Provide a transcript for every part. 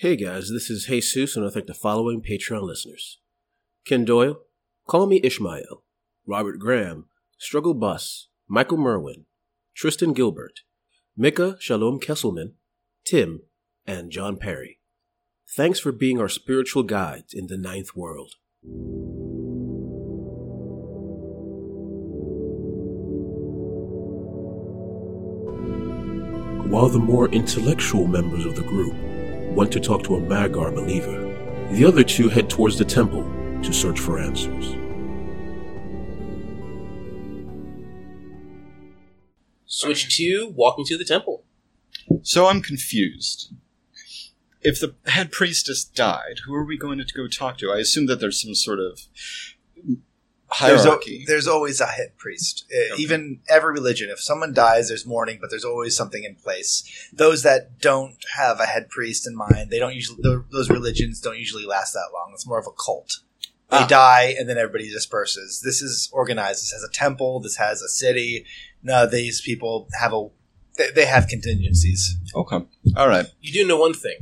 Hey guys, this is Jesus, and I thank the following Patreon listeners Ken Doyle, Call Me Ishmael, Robert Graham, Struggle Bus, Michael Merwin, Tristan Gilbert, Mika Shalom Kesselman, Tim, and John Perry. Thanks for being our spiritual guides in the ninth world. While the more intellectual members of the group went to talk to a Magar believer, the other two head towards the temple to search for answers. Switch to walking to the temple. So I'm confused. If the head priestess died, who are we going to go talk to? I assume that there's some sort of There's, al- hierarchy. there's always a head priest. Uh, Okay. Even every religion, if someone dies, there's mourning, but there's always something in place. Those that don't have a head priest in mind, they don't usually. Those religions don't usually last that long. It's more of a cult. They Ah. die and then everybody disperses. This is organized. This has a temple. This has a city. No, these people have a. They, they have contingencies. okay. All right. You do know one thing.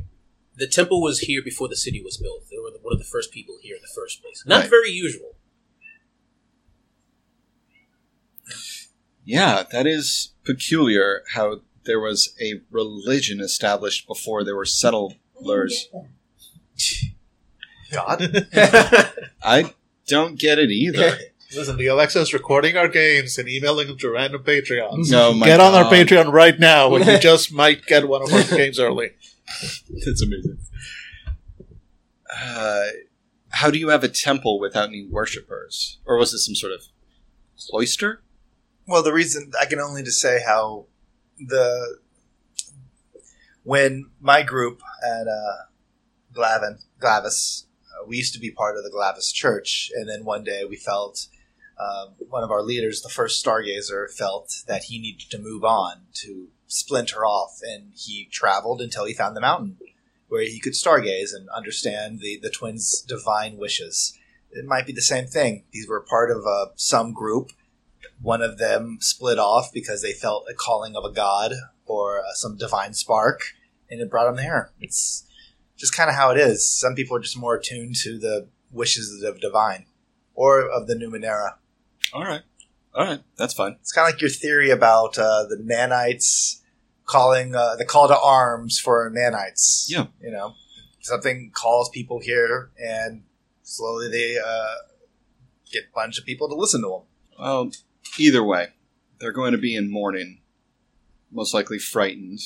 The temple was here before the city was built. They were the, one of the first people here in the first place. Not Right. very usual. Yeah, that is peculiar how there was a religion established before there were settlers. God. I don't get it either. Listen, the Alexa's recording our games and emailing them to random Patreons. No, my get on our Patreon right now, and you just might get one of our games early. That's amazing. Uh, how do you have a temple without any worshippers? Or was it some sort of cloister? Well, the reason I can only just say how the when my group at uh, Glavin Glavis, uh, we used to be part of the Glavis Church, and then one day we felt um, one of our leaders, the first Stargazer, felt that he needed to move on to splinter off, and he traveled until he found the mountain where he could stargaze and understand the the twins' divine wishes. It might be the same thing. These were part of uh, some group one of them split off because they felt a calling of a god or uh, some divine spark, and it brought them there. It's just kind of how it is. Some people are just more attuned to the wishes of the divine or of the Numenera. All right. All right. That's fine. It's kind of like your theory about uh, the nanites calling uh, the call to arms for nanites. Yeah. you know, something calls people here, and slowly they uh, get a bunch of people to listen to them. Well, either way, they're going to be in mourning, most likely frightened.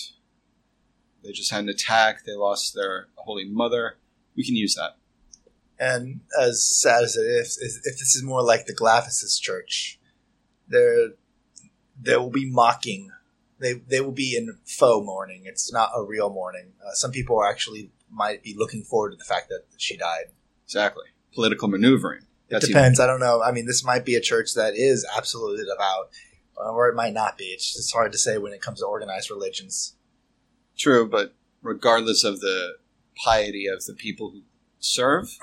They just had an attack. They lost their holy mother. We can use that. And as sad as it is, if this is more like the Glavis church, there there will be mocking. They they will be in faux mourning. It's not a real mourning. Uh, some people are actually might be looking forward to the fact that she died. Exactly. Political maneuvering. It That's depends. I don't know. I mean, this might be a church that is absolutely devout, uh, or it might not be. It's just hard to say when it comes to organized religions. True, but regardless of the piety of the people who serve,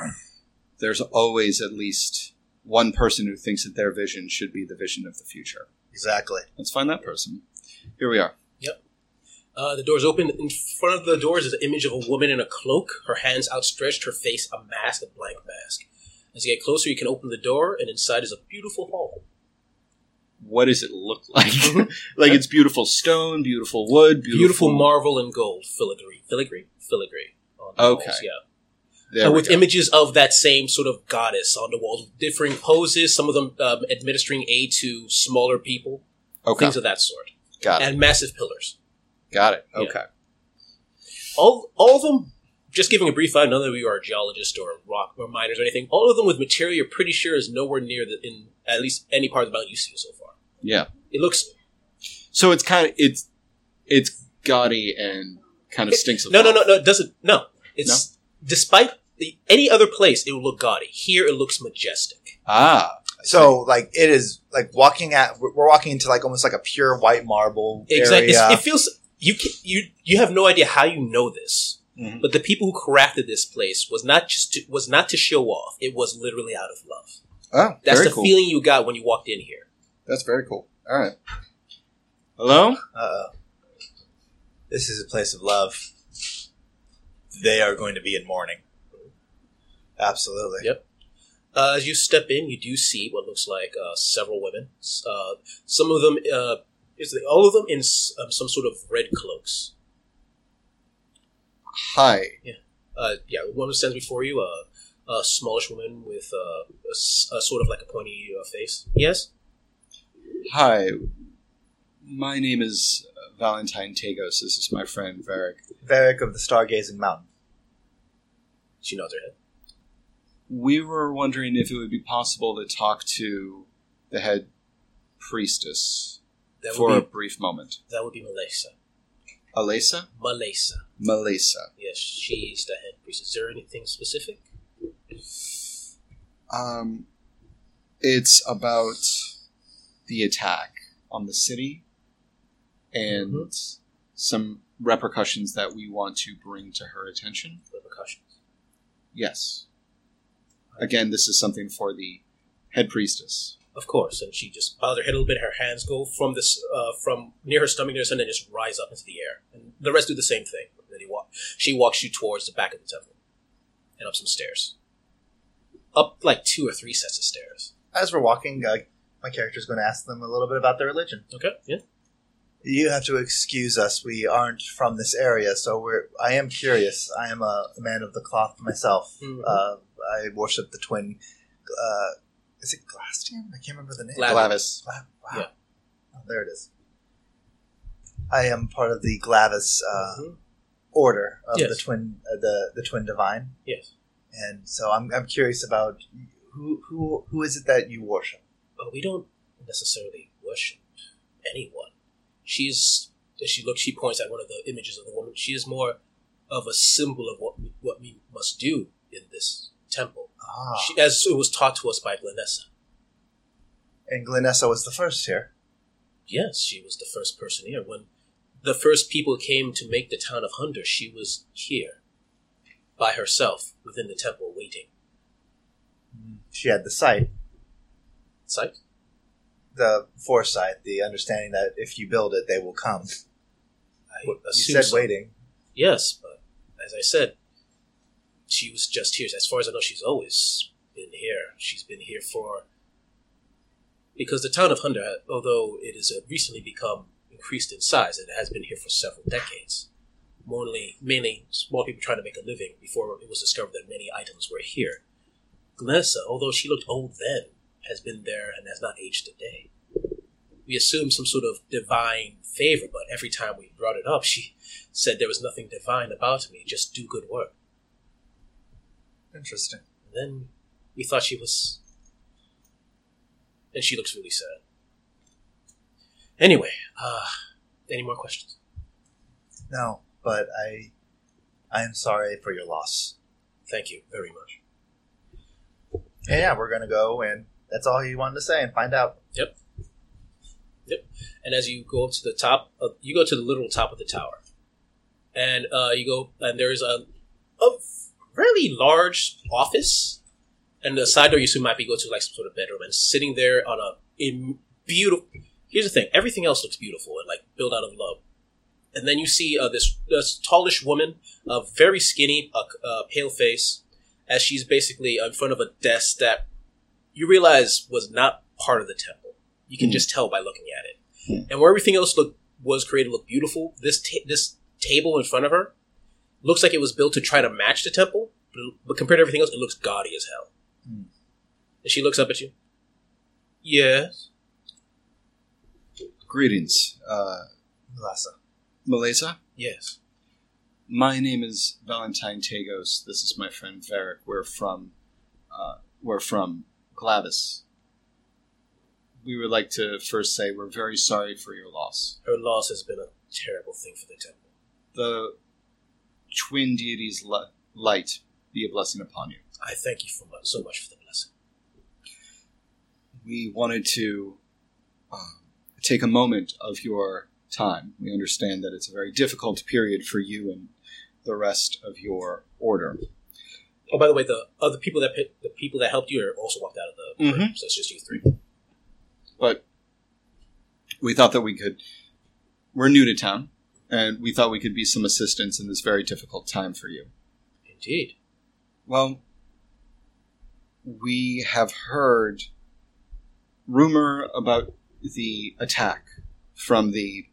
there's always at least one person who thinks that their vision should be the vision of the future. Exactly. Let's find that person. Here we are. Yep. Uh, the doors open. In front of the doors is an image of a woman in a cloak, her hands outstretched, her face a mask, a blank mask. As you get closer, you can open the door, and inside is a beautiful hall. What does it look like? like it's beautiful stone, beautiful wood, beautiful, Beautiful, marble and gold filigree. Filigree? Filigree. On the Okay. walls, yeah. And with go. images of that same sort of goddess on the walls, differing poses, some of them um, administering aid to smaller people, Okay, things of that sort. got it. And massive pillars. Got it. Yeah. Okay. all all of them just giving a brief out none of you are geologists or rock or miners or anything. All of them with material you're pretty sure is nowhere near the in at least any part of the mountain you've seen so far. Yeah. it looks So it's kind of it's it's gaudy and kind of stinks of no no no no it doesn't no. It's despite the, any other place it will look gaudy. Here it looks majestic. Ah, So, like, it is like walking at. We're we're walking into like almost like a pure white marble exactly. Area. it feels you can, you you have no idea how you know this Mhm. but the people who crafted this place was not just to, was not to show off it was literally out of love oh, that's very the cool. feeling you got when you walked in here That's very cool. All right. Hello. Uh, this is a place of love. they are going to be in mourning. Absolutely. Yep. Uh, as you step in, you do see what looks like uh, several women. Uh, some of them, uh, is the, all of them in s- um, some sort of red cloaks. Hi. Yeah. Uh, yeah, one who stands before you, uh, a smallish woman with uh, a, s- a sort of like a pointy uh, face. Yes. Hi. My name is uh, Valentine Tagos. This is my friend Varric. Varric of the Stargazing Mountain. She nods her head. We were wondering if it would be possible to talk to the head priestess That for a brief moment. that would be Malesa. Alesa? Malesa. Malesa. Yes, she's the head priest. Is there anything specific? Um, it's about the attack on the city and some repercussions that we want to bring to her attention. Repercussions. Yes. Again, this is something for the head priestess. Of course, and she just bows her head a little bit. Her hands go from this, uh, from near her stomach to her and then just rise up into the air. And the rest do the same thing. Then he walk. She walks you towards the back of the temple, and up some stairs. Up like two or three sets of stairs. As we're walking, uh, my character's going to ask them a little bit about their religion. Okay. Yeah. You have to excuse us. We aren't from this area, so we're. I am curious. I am a, a man of the cloth myself. Mhm. Uh, I worship the twin. Uh, is it Glastian? I can't remember the name. Glav- Glavis. Gla- wow. Yeah. Oh, there it is. I am part of the Glavis uh, Mhm. order of Yes. the twin, uh, the the twin divine, Yes. and so I'm, I'm curious about who who who is it that you worship? But we don't necessarily worship anyone. She's. As she looks, she points at one of the images of the woman. She is more of a symbol of what we, what we must do in this temple. Ah, She, as it was taught to us by Glenessa. and Glenessa was the first here. Yes, she was the first person here. When the first people came to make the town of Hunder, she was here by herself within the temple waiting. She had the sight, Sight? the foresight, the understanding that if you build it, they will come. I You said so. waiting. Yes, but as I said, she was just here. As far as I know, she's always been here. She's been here for. Because the town of Hunder, although it has uh, recently become increased in size, it has been here for several decades. Mainly, mainly small people trying to make a living before it was discovered that many items were here. Glenessa, although she looked old then, has been there and has not aged a day. We assumed some sort of divine favor, but every time we brought it up, she said there was nothing divine about me, just do good work. Interesting. And then we thought she was. And she looks really sad. Anyway, uh, any more questions? No, but I, I am sorry for your loss. Thank you very much. And yeah, we're gonna go, and that's all he wanted to say, and find out. Yep. Yep. And as you go up to the top, of, you go to the literal top of the tower, and uh, you go, and there's a a really large office, and the side door you assume might be go to like some sort of bedroom, and sitting there on a in beautiful. Here's the thing: everything else looks beautiful and like built out of love. And then you see uh, this this tallish woman, uh, very skinny, a uh, pale face, as she's basically in front of a desk that you realize was not part of the temple. You can Mhm. just tell by looking at it. Mhm. And where everything else looked was created look beautiful, this ta- this table in front of her looks like it was built to try to match the temple, but, but compared to everything else, it looks gaudy as hell. Hmm. And she looks up at you. Yes. Greetings, uh, Melissa. Melissa. Yes. My name is Valentine Tagos. This is my friend Varric. We're from, uh, we're from Glavis. We would like to first say we're very sorry for your loss. Her loss has been a terrible thing for the temple. The twin deities' light be a blessing upon you. I thank you for so much for the blessing. we wanted to um, take a moment of your time. We understand that it's a very difficult period for you and the rest of your order. Oh, by the way, the other people that the people that helped you are also walked out of the Mhm. room, so it's just you three. But we thought that we could. We're new to town, and we thought we could be some assistance in this very difficult time for you. Indeed. Well, we have heard rumor about the attack from the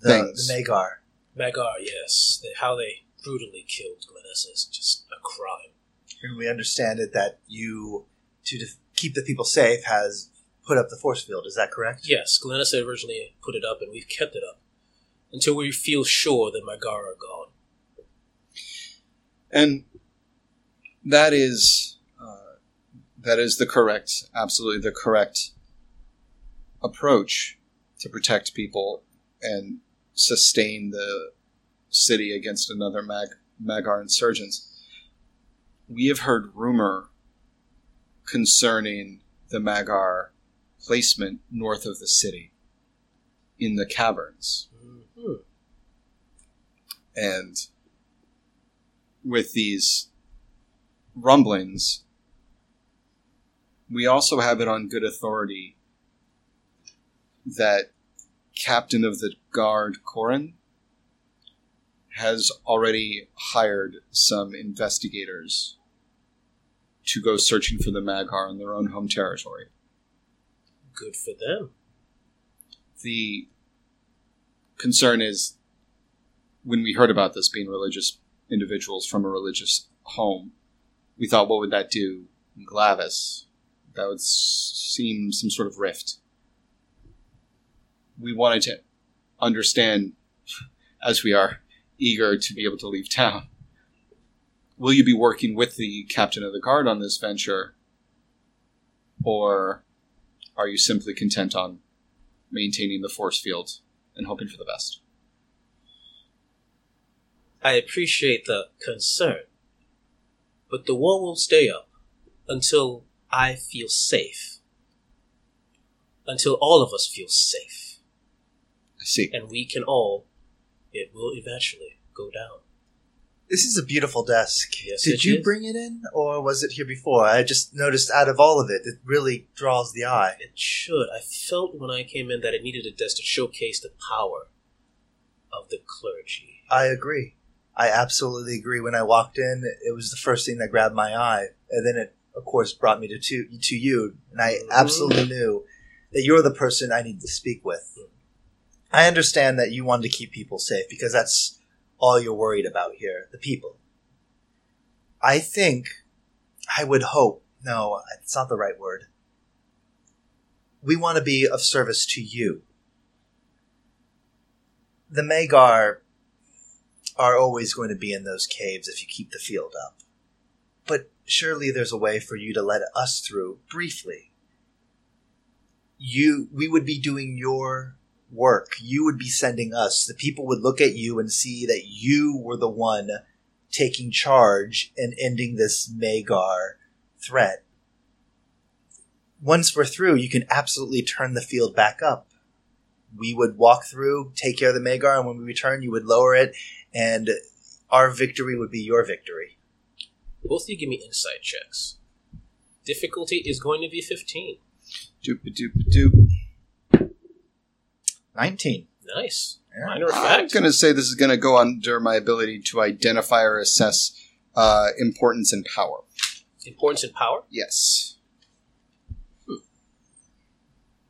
The, Things. the Magar. Magar, yes. The, how they brutally killed Glenessa is just a crime. And we understand it that you, to def- keep the people safe, has put up the force field. Is that correct? Yes, Glenessa originally put it up, and we've kept it up until we feel sure that Magar are gone. and that is uh, that is the correct absolutely the correct approach to protect people and sustain the city against another Mag- Magar insurgents. We have heard rumor concerning the Magar placement north of the city in the caverns. hmm And with these rumblings, we also have it on good authority that Captain of the Guard Corin has already hired some investigators to go searching for the Magar in their own home territory. Good for them. the concern is when we heard about this being religious individuals from a religious home, we thought, what would that do in Glavis? That would seem some sort of rift. We wanted to understand, as we are eager to be able to leave town. Will you be working with the captain of the guard on this venture, or are you simply content on maintaining the force field and hoping for the best. I appreciate the concern, but the wall will stay up until I feel safe. Until all of us feel safe. I see. And we can all, it will eventually go down. This is a beautiful desk. Yes, Did it you is. bring it in, or was it here before? I just noticed out of all of it, it really draws the eye. It should. I felt when I came in that it needed a desk to showcase the power of the clergy. I agree. I absolutely agree. When I walked in, it was the first thing that grabbed my eye, and then it, of course, brought me to to, to you, and I mm-hmm. absolutely knew that you're the person I need to speak with. Mm-hmm. I understand that you wanted to keep people safe because that's all you're worried about here, the people. I think, I would hope. No, it's not the right word. We want to be of service to you. The Magar are always going to be in those caves if you keep the field up. But surely there's a way for you to let us through briefly. You, we would be doing your work. You would be sending us. The people would look at you and see that you were the one taking charge and ending this Magar threat. Once we're through, you can absolutely turn the field back up. We would walk through, take care of the Magar, and when we return, you would lower it, and our victory would be your victory. Both of you give me insight checks. Difficulty is going to be 15. Doop doop doop. 19. Nice. Yeah. Minor I'm effect. going to say this is going to go under my ability to identify or assess uh, importance and power. Importance and power. Yes.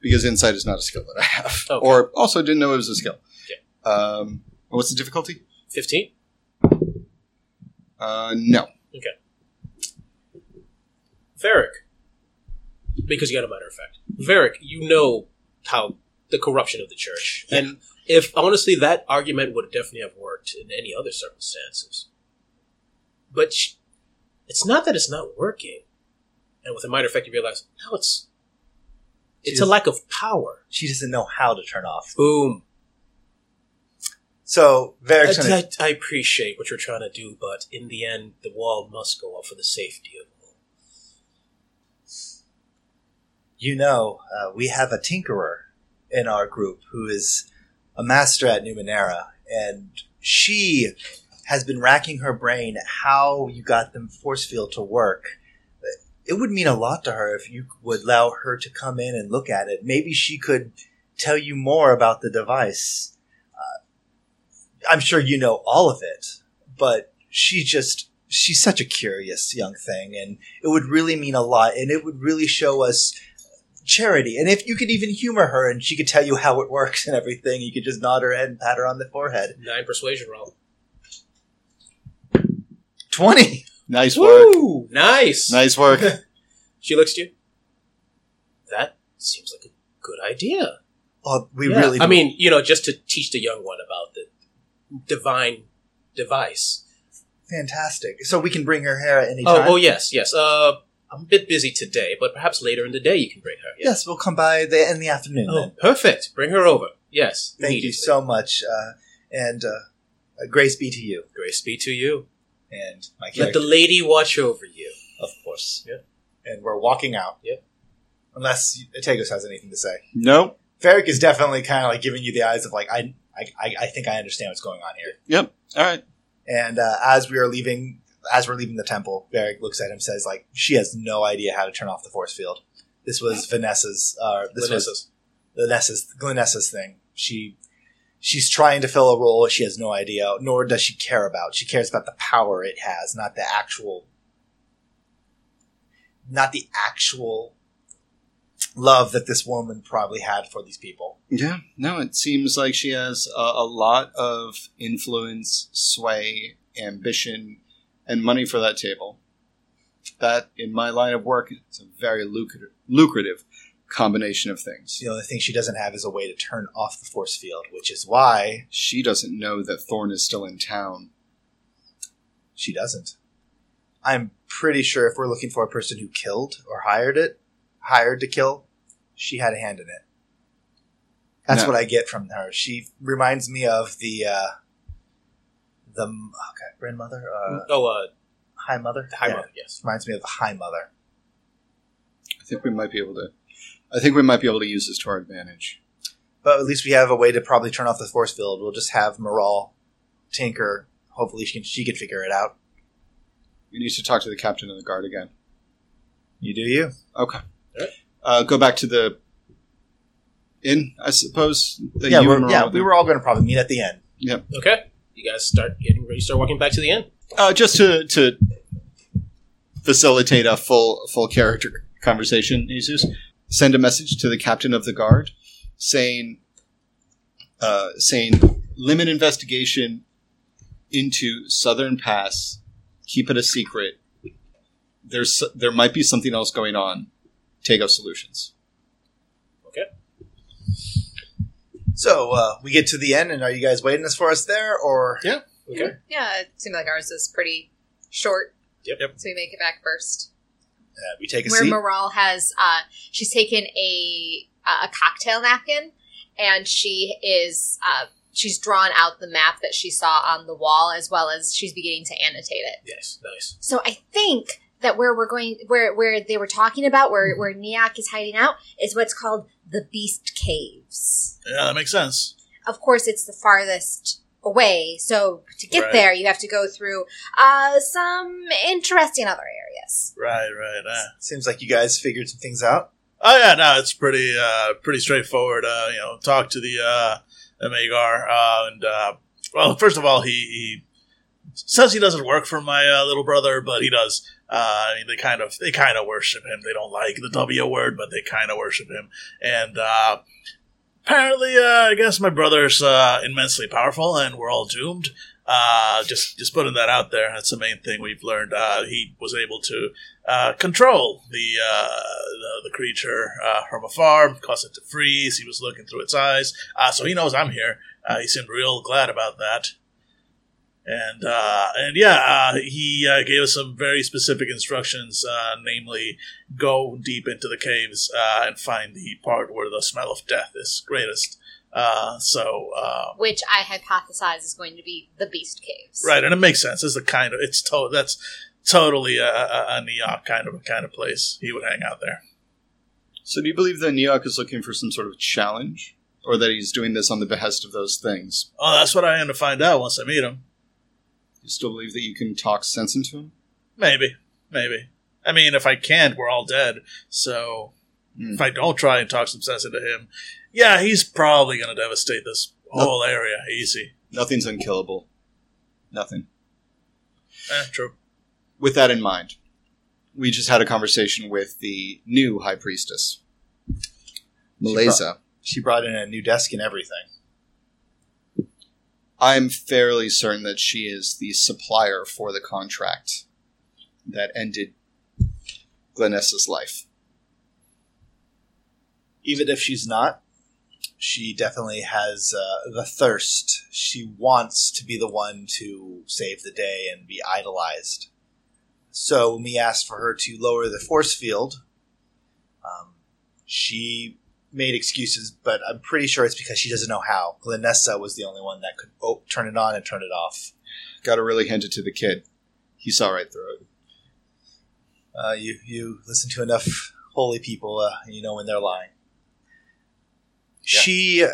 Because insight is not a skill that I have. Okay. Or also didn't know it was a skill. Yeah. Um, what's the difficulty? 15. Uh, no. Okay. Varric. Because you got a minor effect. Varric, you know how the corruption of the church. And if honestly that argument would definitely have worked in any other circumstances. But it's not that it's not working. And with a minor effect you realize, no, it's it's a lack of power. She doesn't know how to turn off. Boom. So, very. gonna, I, I appreciate what you're trying to do, but in the end, the wall must go up for the safety of all. you know, uh, we have a tinkerer in our group who is a master at Numenera, and she has been racking her brain how you got the force field to work. It would mean a lot to her if you would allow her to come in and look at it. Maybe she could tell you more about the device. Uh, I'm sure you know all of it, but she just she's such a curious young thing, and it would really mean a lot, and it would really show us charity. And if you could even humor her, and she could tell you how it works and everything, you could just nod her head and pat her on the forehead. Nine persuasion roll. Twenty. Nice work. Woo! Nice. Nice work. She looks at you. That seems like a good idea. Well, we Yeah. really. I mean, you know, just to teach the young one about the divine device. fantastic. So we can bring her hair at any Oh, time. oh yes, yes. Uh, I'm a bit busy today, but perhaps later in the day you can bring her. Yes, we'll come by the, in the afternoon. Oh, then. perfect. Bring her over. Yes. Thank you so much, uh, and uh, uh, grace be to you Grace be to you. and my Let the lady watch over you. of course. Yeah. And we're walking out. Yep. Unless Atagos has anything to say. nope. Varric is definitely kind of like giving you the eyes of like I, I, I- I think I understand what's going on here. Yep. All right. And uh, as we are leaving, as we're leaving the temple, Varric looks at him, says like she has no idea how to turn off the force field. This was Vanessa's. Uh, this was Vanessa's. Vanessa's Glenessa's thing. She she's trying to fill a role she has no idea, nor does she care about. She cares about the power it has, not the actual not the actual love that this woman probably had for these people. Yeah. No, it seems like she has a, a lot of influence, sway, ambition, and money for that table. That, in my line of work, it's a very lucrative, lucrative combination of things. The only thing she doesn't have is a way to turn off the force field, which is why She doesn't know that Thorn is still in town. she doesn't. I'm pretty sure if we're looking for a person who killed or hired it, hired to kill, she had a hand in it. That's No. what I get from her. She reminds me of the uh the okay, grandmother, uh, Oh, uh, high mother. hi, Yeah. mother. Yes. Reminds me of the high mother. I think we might be able to. I think we might be able to use this to our advantage. But at least we have a way to probably turn off the force field. We'll just have Moral tinker. Hopefully she can she can figure it out. We need to talk to the captain of the guard again. You do you. Okay. Alright. Uh, go back to the inn, I suppose. that yeah, you we're, and yeah, we were all going to probably meet at the end. Yep. Okay. You guys start getting ready. Start walking back to the inn. Uh, just to to facilitate a full full character conversation, Jesus, send a message to the captain of the guard saying uh, saying limit investigation into Southern Pass. Keep it a secret. There's there might be something else going on. Take up solutions. Okay. So uh, we get to the end, and are you guys waiting us for us there, or Yeah. Okay. Yeah, it seemed like ours is pretty short. Yep. Yep. So we make it back first. uh, we take a Where seat? Moral has, uh, she's taken a a cocktail napkin, and she is uh, she's drawn out the map that she saw on the wall, as well as she's beginning to annotate it. Yes. Nice. So I think that where we're going, where where they were talking about, where where Niak is hiding out, is what's called the Beast Caves. Yeah, that makes sense. Of course, it's the farthest away, so to get Right. there, you have to go through uh, some interesting other areas. Right, right. Uh. Seems like you guys figured some things out. Oh yeah, no, it's pretty uh, pretty straightforward. Uh, you know, talk to the uh, Amagar, uh, and uh, well, first of all, he, he says he doesn't work for my uh, little brother, but he does. Uh, I mean, they kind of they kind of worship him. They don't like the W word, but they kind of worship him. And uh, apparently, uh, I guess my brother's uh, immensely powerful, and we're all doomed. Uh, just just putting that out there. That's the main thing we've learned. Uh, he was able to control the, the the creature from afar, cause it to freeze. He was looking through its eyes, so he knows I'm here. He seemed real glad about that. And uh, and yeah, uh, he uh, gave us some very specific instructions, uh, namely, go deep into the caves uh, and find the part where the smell of death is greatest. Uh, so uh, Which I hypothesize is going to be the Beast Caves. Right, and it makes sense. It's the kind of it's to- that's totally a, a, a Neok kind of a kind of place. He would hang out there. So, do you believe that Neok is looking for some sort of challenge, or that he's doing this on the behest of those things? Oh, that's what I am to find out once I meet him. You still believe that you can talk sense into him? Maybe, maybe. I mean, if I can't, we're all dead. So Hmm. if I don't try and talk some sense into him, yeah, he's probably going to devastate this whole area easy. Nothing's unkillable. Nothing. Eh, true. With that in mind, we just had a conversation with the new high priestess, Malaysia. She brought in a new desk and everything. I'm fairly certain that she is the supplier for the contract that ended Glenessa's life. Even if she's not, she definitely has uh, the thirst. She wants to be the one to save the day and be idolized. So when we asked for her to lower the force field, um, she made excuses, but I'm pretty sure it's because she doesn't know how. Glenessa was the only one that could oh, turn it on and turn it off. Got to really hand it to the kid. He saw right through it. Uh, you you listen to enough holy people, uh, you know when they're lying. She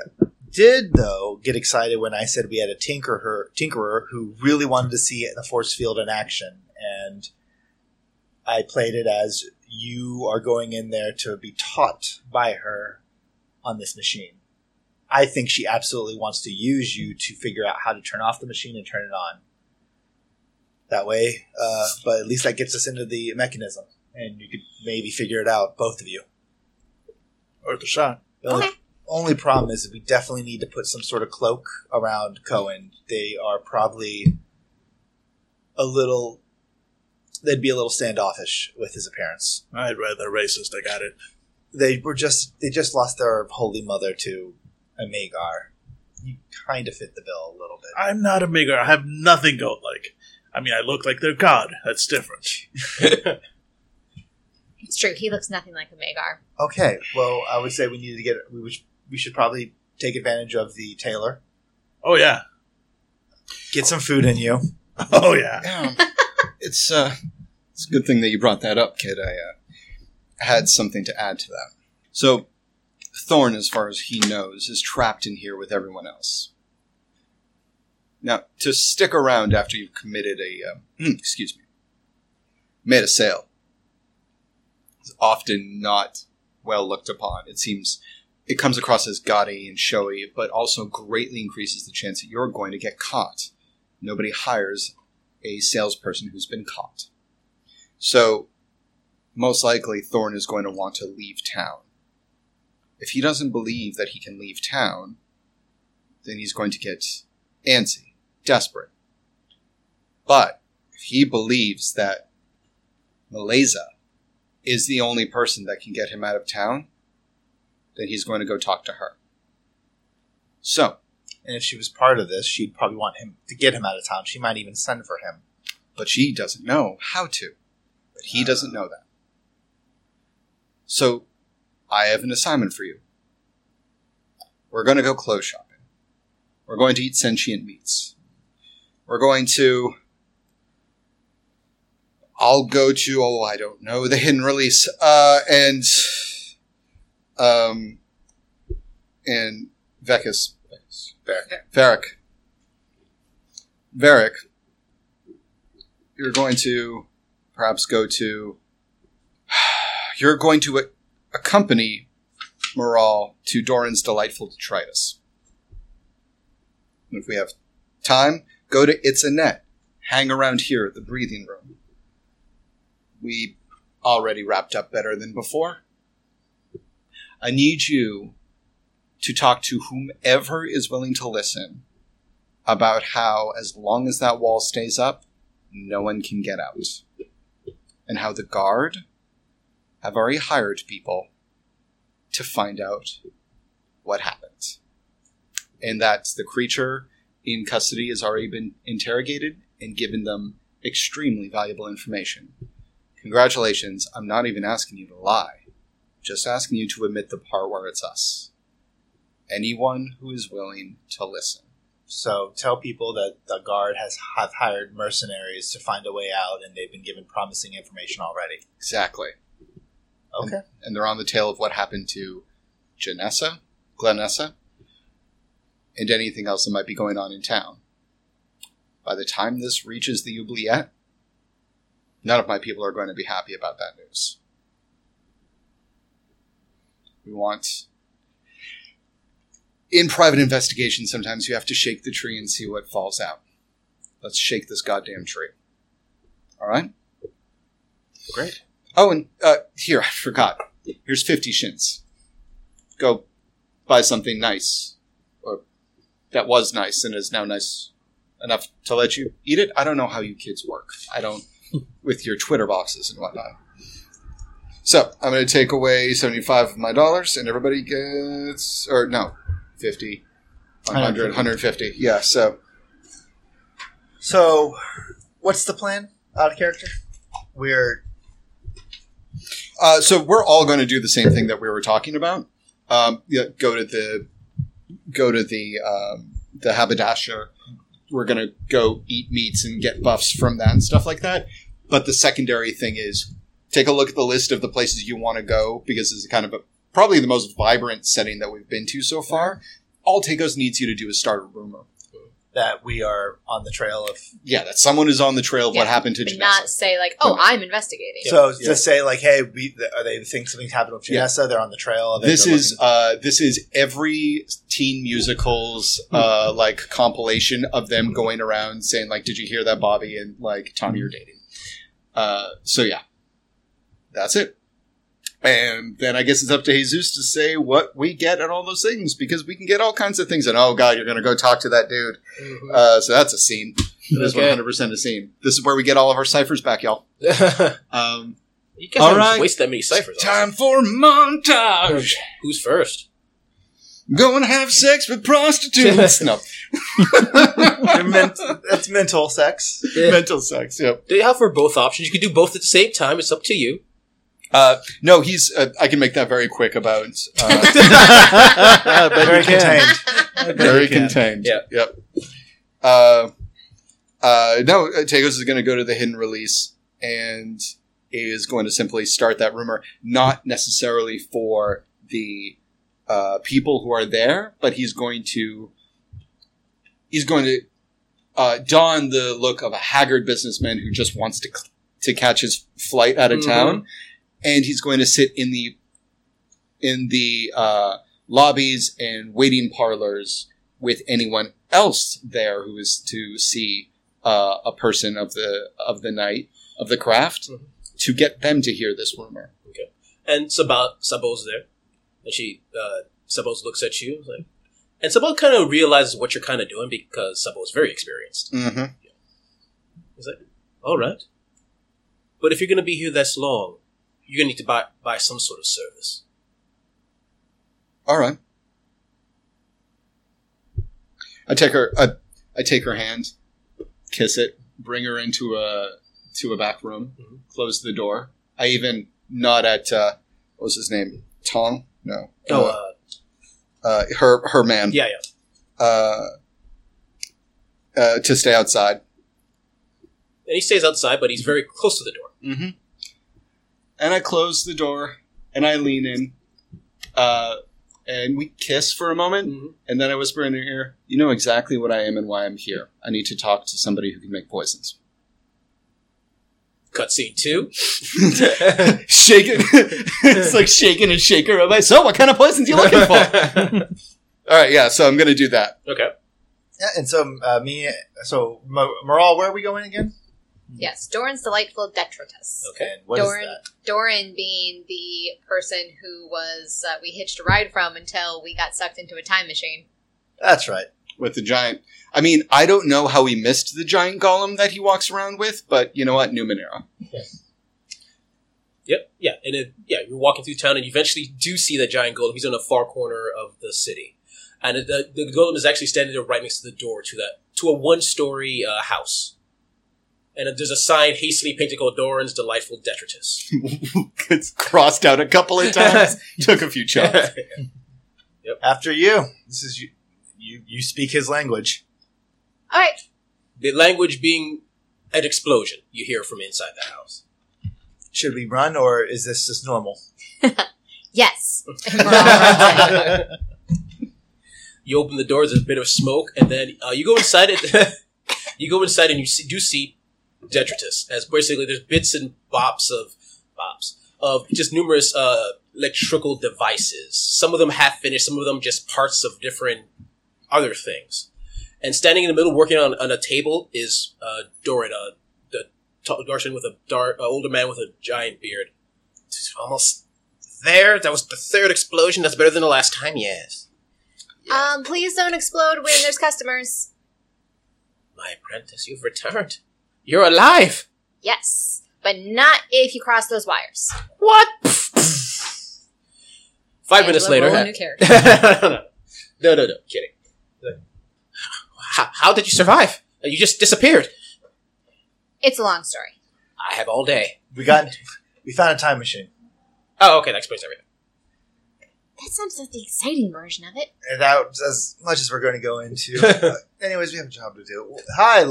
did though get excited when I said we had a tinker her tinkerer who really wanted to see the force field in action, and I played it as you are going in there to be taught by her on this machine. I think she absolutely wants to use you to figure out how to turn off the machine and turn it on. That way, uh, but at least that gets us into the mechanism, and you could maybe figure it out, both of you. Worth a shot. The only, Okay. only problem is that we definitely need to put some sort of cloak around Cohen. They are probably a little. They'd be a little standoffish with his appearance. I'd rather racist. I got it. They were just they just lost their holy mother to a Magar. You kind of fit the bill a little bit. I'm not a Magar. I have nothing goat like. I mean, I look like their god. That's different. It's true. He looks nothing like a Magar. Okay, well, I would say we need to get we would, we should probably take advantage of the tailor. Oh yeah. Get some food in you. Oh yeah. Yeah, it's uh, it's a good thing that you brought that up, kid. I uh, had something to add to that. So, Thorn, as far as he knows, is trapped in here with everyone else. Now, to stick around after you've committed a, uh, excuse me, made a sale, is often not well looked upon. It seems it comes across as gaudy and showy, but also greatly increases the chance that you're going to get caught. Nobody hires a salesperson who's been caught. So, most likely, Thorn is going to want to leave town. If he doesn't believe that he can leave town, then he's going to get antsy, desperate. But if he believes that Malaysia is the only person that can get him out of town, then he's going to go talk to her. So, And if she was part of this, she'd probably want him to get him out of town. She might even send for him. but she doesn't know how to. But he doesn't ah. know that. So, I have an assignment for you. We're going to go clothes shopping. We're going to eat sentient meats. We're going to. I'll go to, oh, I don't know, the hidden release. Uh, and. Um. And Vecus. Varric. Varric. Varric you're going to perhaps go to you're going to a- accompany Moral to Doran's delightful detritus. And if we have time, go to It's. Hang around here at the breathing room. We already wrapped up better than before. I need you to talk to whomever is willing to listen about how, as long as that wall stays up, no one can get out. And how the guard have already hired people to find out what happened. And that the creature in custody has already been interrogated and given them extremely valuable information. Congratulations, I'm not even asking you to lie. Just asking you to admit the part where it's us. Anyone who is willing to listen. So tell people that the guard has have hired mercenaries to find a way out, and they've been given promising information already. Exactly. Um, okay. and they're on the tail of what happened to Janessa, Glenessa, and anything else that might be going on in town. By the time this reaches the oubliette, none of my people are going to be happy about that news. We want in private investigation, sometimes you have to shake the tree and see what falls out. Let's shake this goddamn tree. All right. Great. Oh, and uh, here I forgot. Here's fifty shins. Go buy something nice, or that was nice and is now nice enough to let you eat it. I don't know how you kids work. I don't with your Twitter boxes and whatnot. So I'm going to take away seventy-five of my dollars, and everybody gets, or no, 50, 100, 150. Yeah. So So, what's the plan? Out of character. We're Uh, so we're all going to do the same thing that we were talking about. Um, yeah, go to the go to the um, the haberdasher. We're going to go eat meats and get buffs from that and stuff like that. But the secondary thing is take a look at the list of the places you want to go because it's kind of a, probably the most vibrant setting that we've been to so far. All Tagos needs you to do is start a rumor. That we are on the trail of. Yeah, that someone is on the trail of what happened to But Janessa. not say like, oh, I'm investigating. So Yeah. to say like, hey, we are they think something's happened with Yeah. They're on the trail. Of this is looking- uh this is every teen musicals uh like compilation of them going around saying like did you hear that bobby and like tommy are dating uh so yeah that's it and then i guess it's up to jesus to say what we get and all those things because we can get all kinds of things and oh god you're gonna go talk to that dude uh so that's a scene it is Okay. 100% a scene this is where we get all of our ciphers back y'all you um guys All don't right. waste that many ciphers. on time for montage. Who's first? Go and have sex with prostitutes. no, They're that's mental sex. mental sex. Yep. They offer both options. You can do both at the same time. It's up to you. Uh, no, he's. Uh, I can make that very quick about. Uh, Very contained. very contained. Yeah. Yep. Uh, uh, no, uh, Tagos is going to go to the hidden release and is going to simply start that rumor, not necessarily for the uh, people who are there, but he's going to he's going to uh, don the look of a haggard businessman who just wants to to catch his flight out of Mhm. town, and he's going to sit in the in the uh, lobbies and waiting parlors with anyone else there who is to see uh, a person of the of the night of the craft Mhm. to get them to hear this rumor. Okay, And Sabot, Sabo's there. And she, uh, Sabos looks at you. Like, and Sabot kind of realizes what you're kind of doing because Sabo's very experienced. Mm-hmm. He's like, all right. But if you're going to be here this long, you're going to need to buy, buy some sort of service. All right. I take her. I, I take her hand, kiss it, bring her into a to a back room, Mhm. close the door. I even nod at uh, what was his name? Tong? No. Oh, Uh, uh, uh, her her man. yeah, yeah. Uh, uh, to stay outside. And he stays outside, but he's very close to the door. Mm-hmm. And I close the door and I lean in. Uh, and we kiss for a moment. Mm-hmm. And then I whisper in her ear, You know exactly what I am and why I'm here. I need to talk to somebody who can make poisons. Cutscene two. shaking. it's like shaking and shaker. I'm like, So, what kind of poisons you looking for? All right, yeah, so I'm going to do that. Okay. Yeah, and so uh, me, so Mo- Moral, where are we going again? Yes, Doran's delightful detritus. Okay. And what is Doran, that? Doran being the person who was uh, we hitched a ride from until we got sucked into a time machine. That's right. With the giant. I mean, I don't know how he missed the giant golem that he walks around with, but you know what? Numenera. Yep. Yeah. And it, yeah, you're walking through town, and you eventually do see the giant golem. He's in a far corner of the city, and the, the golem is actually standing there right next to the door to that to a one-story uh, house. And there's a sign hastily painted called Doran's Delightful Detritus. it's crossed out a couple of times. Took a few shots. After you. This is you. You, you speak his language. All right, the language being an explosion you hear from inside the house. Should we run or is this just normal? yes. And we're all running. You open the door, there's a bit of smoke, and then uh, you go inside it. you go inside and you see, do see detritus as basically there's bits and bops of bops of just numerous uh, electrical devices. Some of them half finished, some of them just parts of different other things. And standing in the middle, working on, on a table, is uh, Doran, uh, the tall Darshan with a dark, uh, older man with a giant beard. Almost there. That was the third explosion. That's better than the last time. Yes. Um, please don't explode when there's customers. My apprentice, you've returned. You're alive. Yes, but not if you cross those wires. What? Five minutes later. roll a new character. no, no, no, no, no, kidding. How, how did you survive? You just disappeared. It's a long story. I have all day. We got we found a time machine. Oh, okay, that explains everything. That sounds like the exciting version of it. And that's as much as we're going to go into. Uh, anyways, we have a job to do. Hi,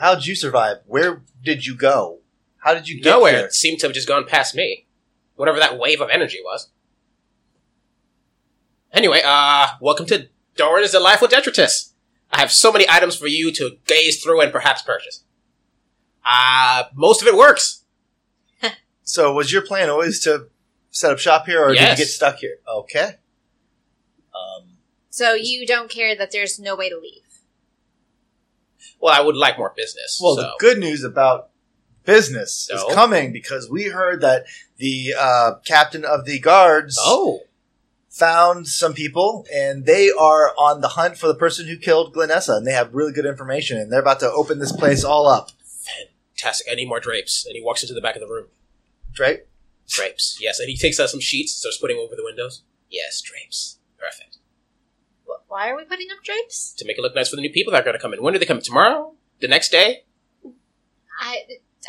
how'd you survive? Where did you go? How did you get Nowhere. here? It seemed to have just gone past me. Whatever that wave of energy was. Anyway, uh, welcome to Doran is a Life with Detritus. I have so many items for you to gaze through and perhaps purchase. Uh, most of it works. So, was your plan always to set up shop here, or did you get stuck here? Okay. Um, So you don't care that there's no way to leave. Well, I would like more business. well, so. the good news about business No. is coming because we heard that the uh, captain of the guards Oh, found some people, and they are on the hunt for the person who killed Glenessa, and they have really good information, and they're about to open this place all up. fantastic. I need more drapes. And he walks into the back of the room. Right? Drapes. Yes. And he takes out some sheets, starts putting over the windows. Yes, drapes. Perfect. Wh- Why are we putting up drapes? To make it look nice for the new people that are going to come in. When do they come in? Tomorrow? The next day? I,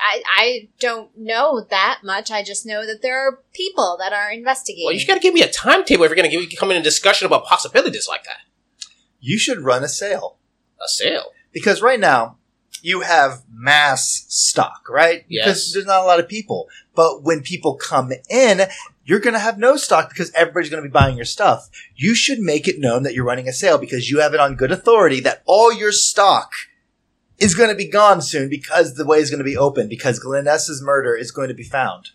I, I don't know that much. I just know that there are people that are investigating. Well, you got to give me a timetable if you're going to give come in a discussion about possibilities like that. You should run a sale. A sale. Because right now, you have mass stock, right? Yes. Because there's not a lot of people. But when people come in, you're going to have no stock because everybody's going to be buying your stuff. You should make it known that you're running a sale because you have it on good authority that all your stock is going to be gone soon because the way is going to be open because Glenessa's murder is going to be found.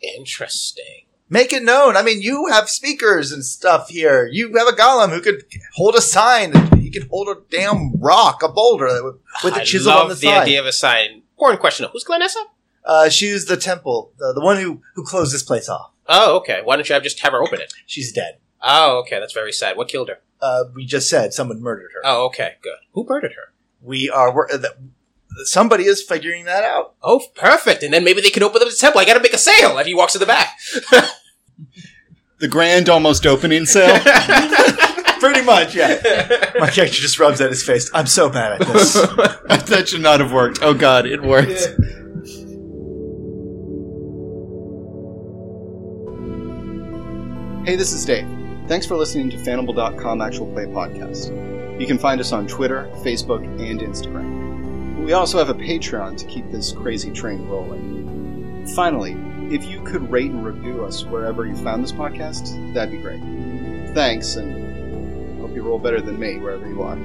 Interesting. Make it known. I mean, you have speakers and stuff here. You have a golem who could hold a sign. He could hold a damn rock, a boulder that with a chisel on the, the side. idea of a sign. Important question. Who's Glenessa? Uh, she's the temple, the, the one who who closed this place off. Oh, okay. Why don't you have just have her open it? She's dead. Oh, okay. That's very sad. What killed her? Uh, we just said someone murdered her. Oh, okay. Good. Who murdered her? We are. We're, uh, th- somebody is figuring that out. Oh, perfect. And then maybe they can open up the temple. I got to make a sale. And he walks to the back. The grand almost opening sale. Pretty much, yeah. My character just rubs at his face. I'm so bad at this. that should not have worked. Oh god, it worked. Hey, this is Dave. Thanks for listening to Fanable.com Actual Play Podcast. You can find us on Twitter, Facebook, and Instagram. We also have a Patreon to keep this crazy train rolling. Finally, if you could rate and review us wherever you found this podcast, that'd be great. Thanks, and hope you roll better than me wherever you are.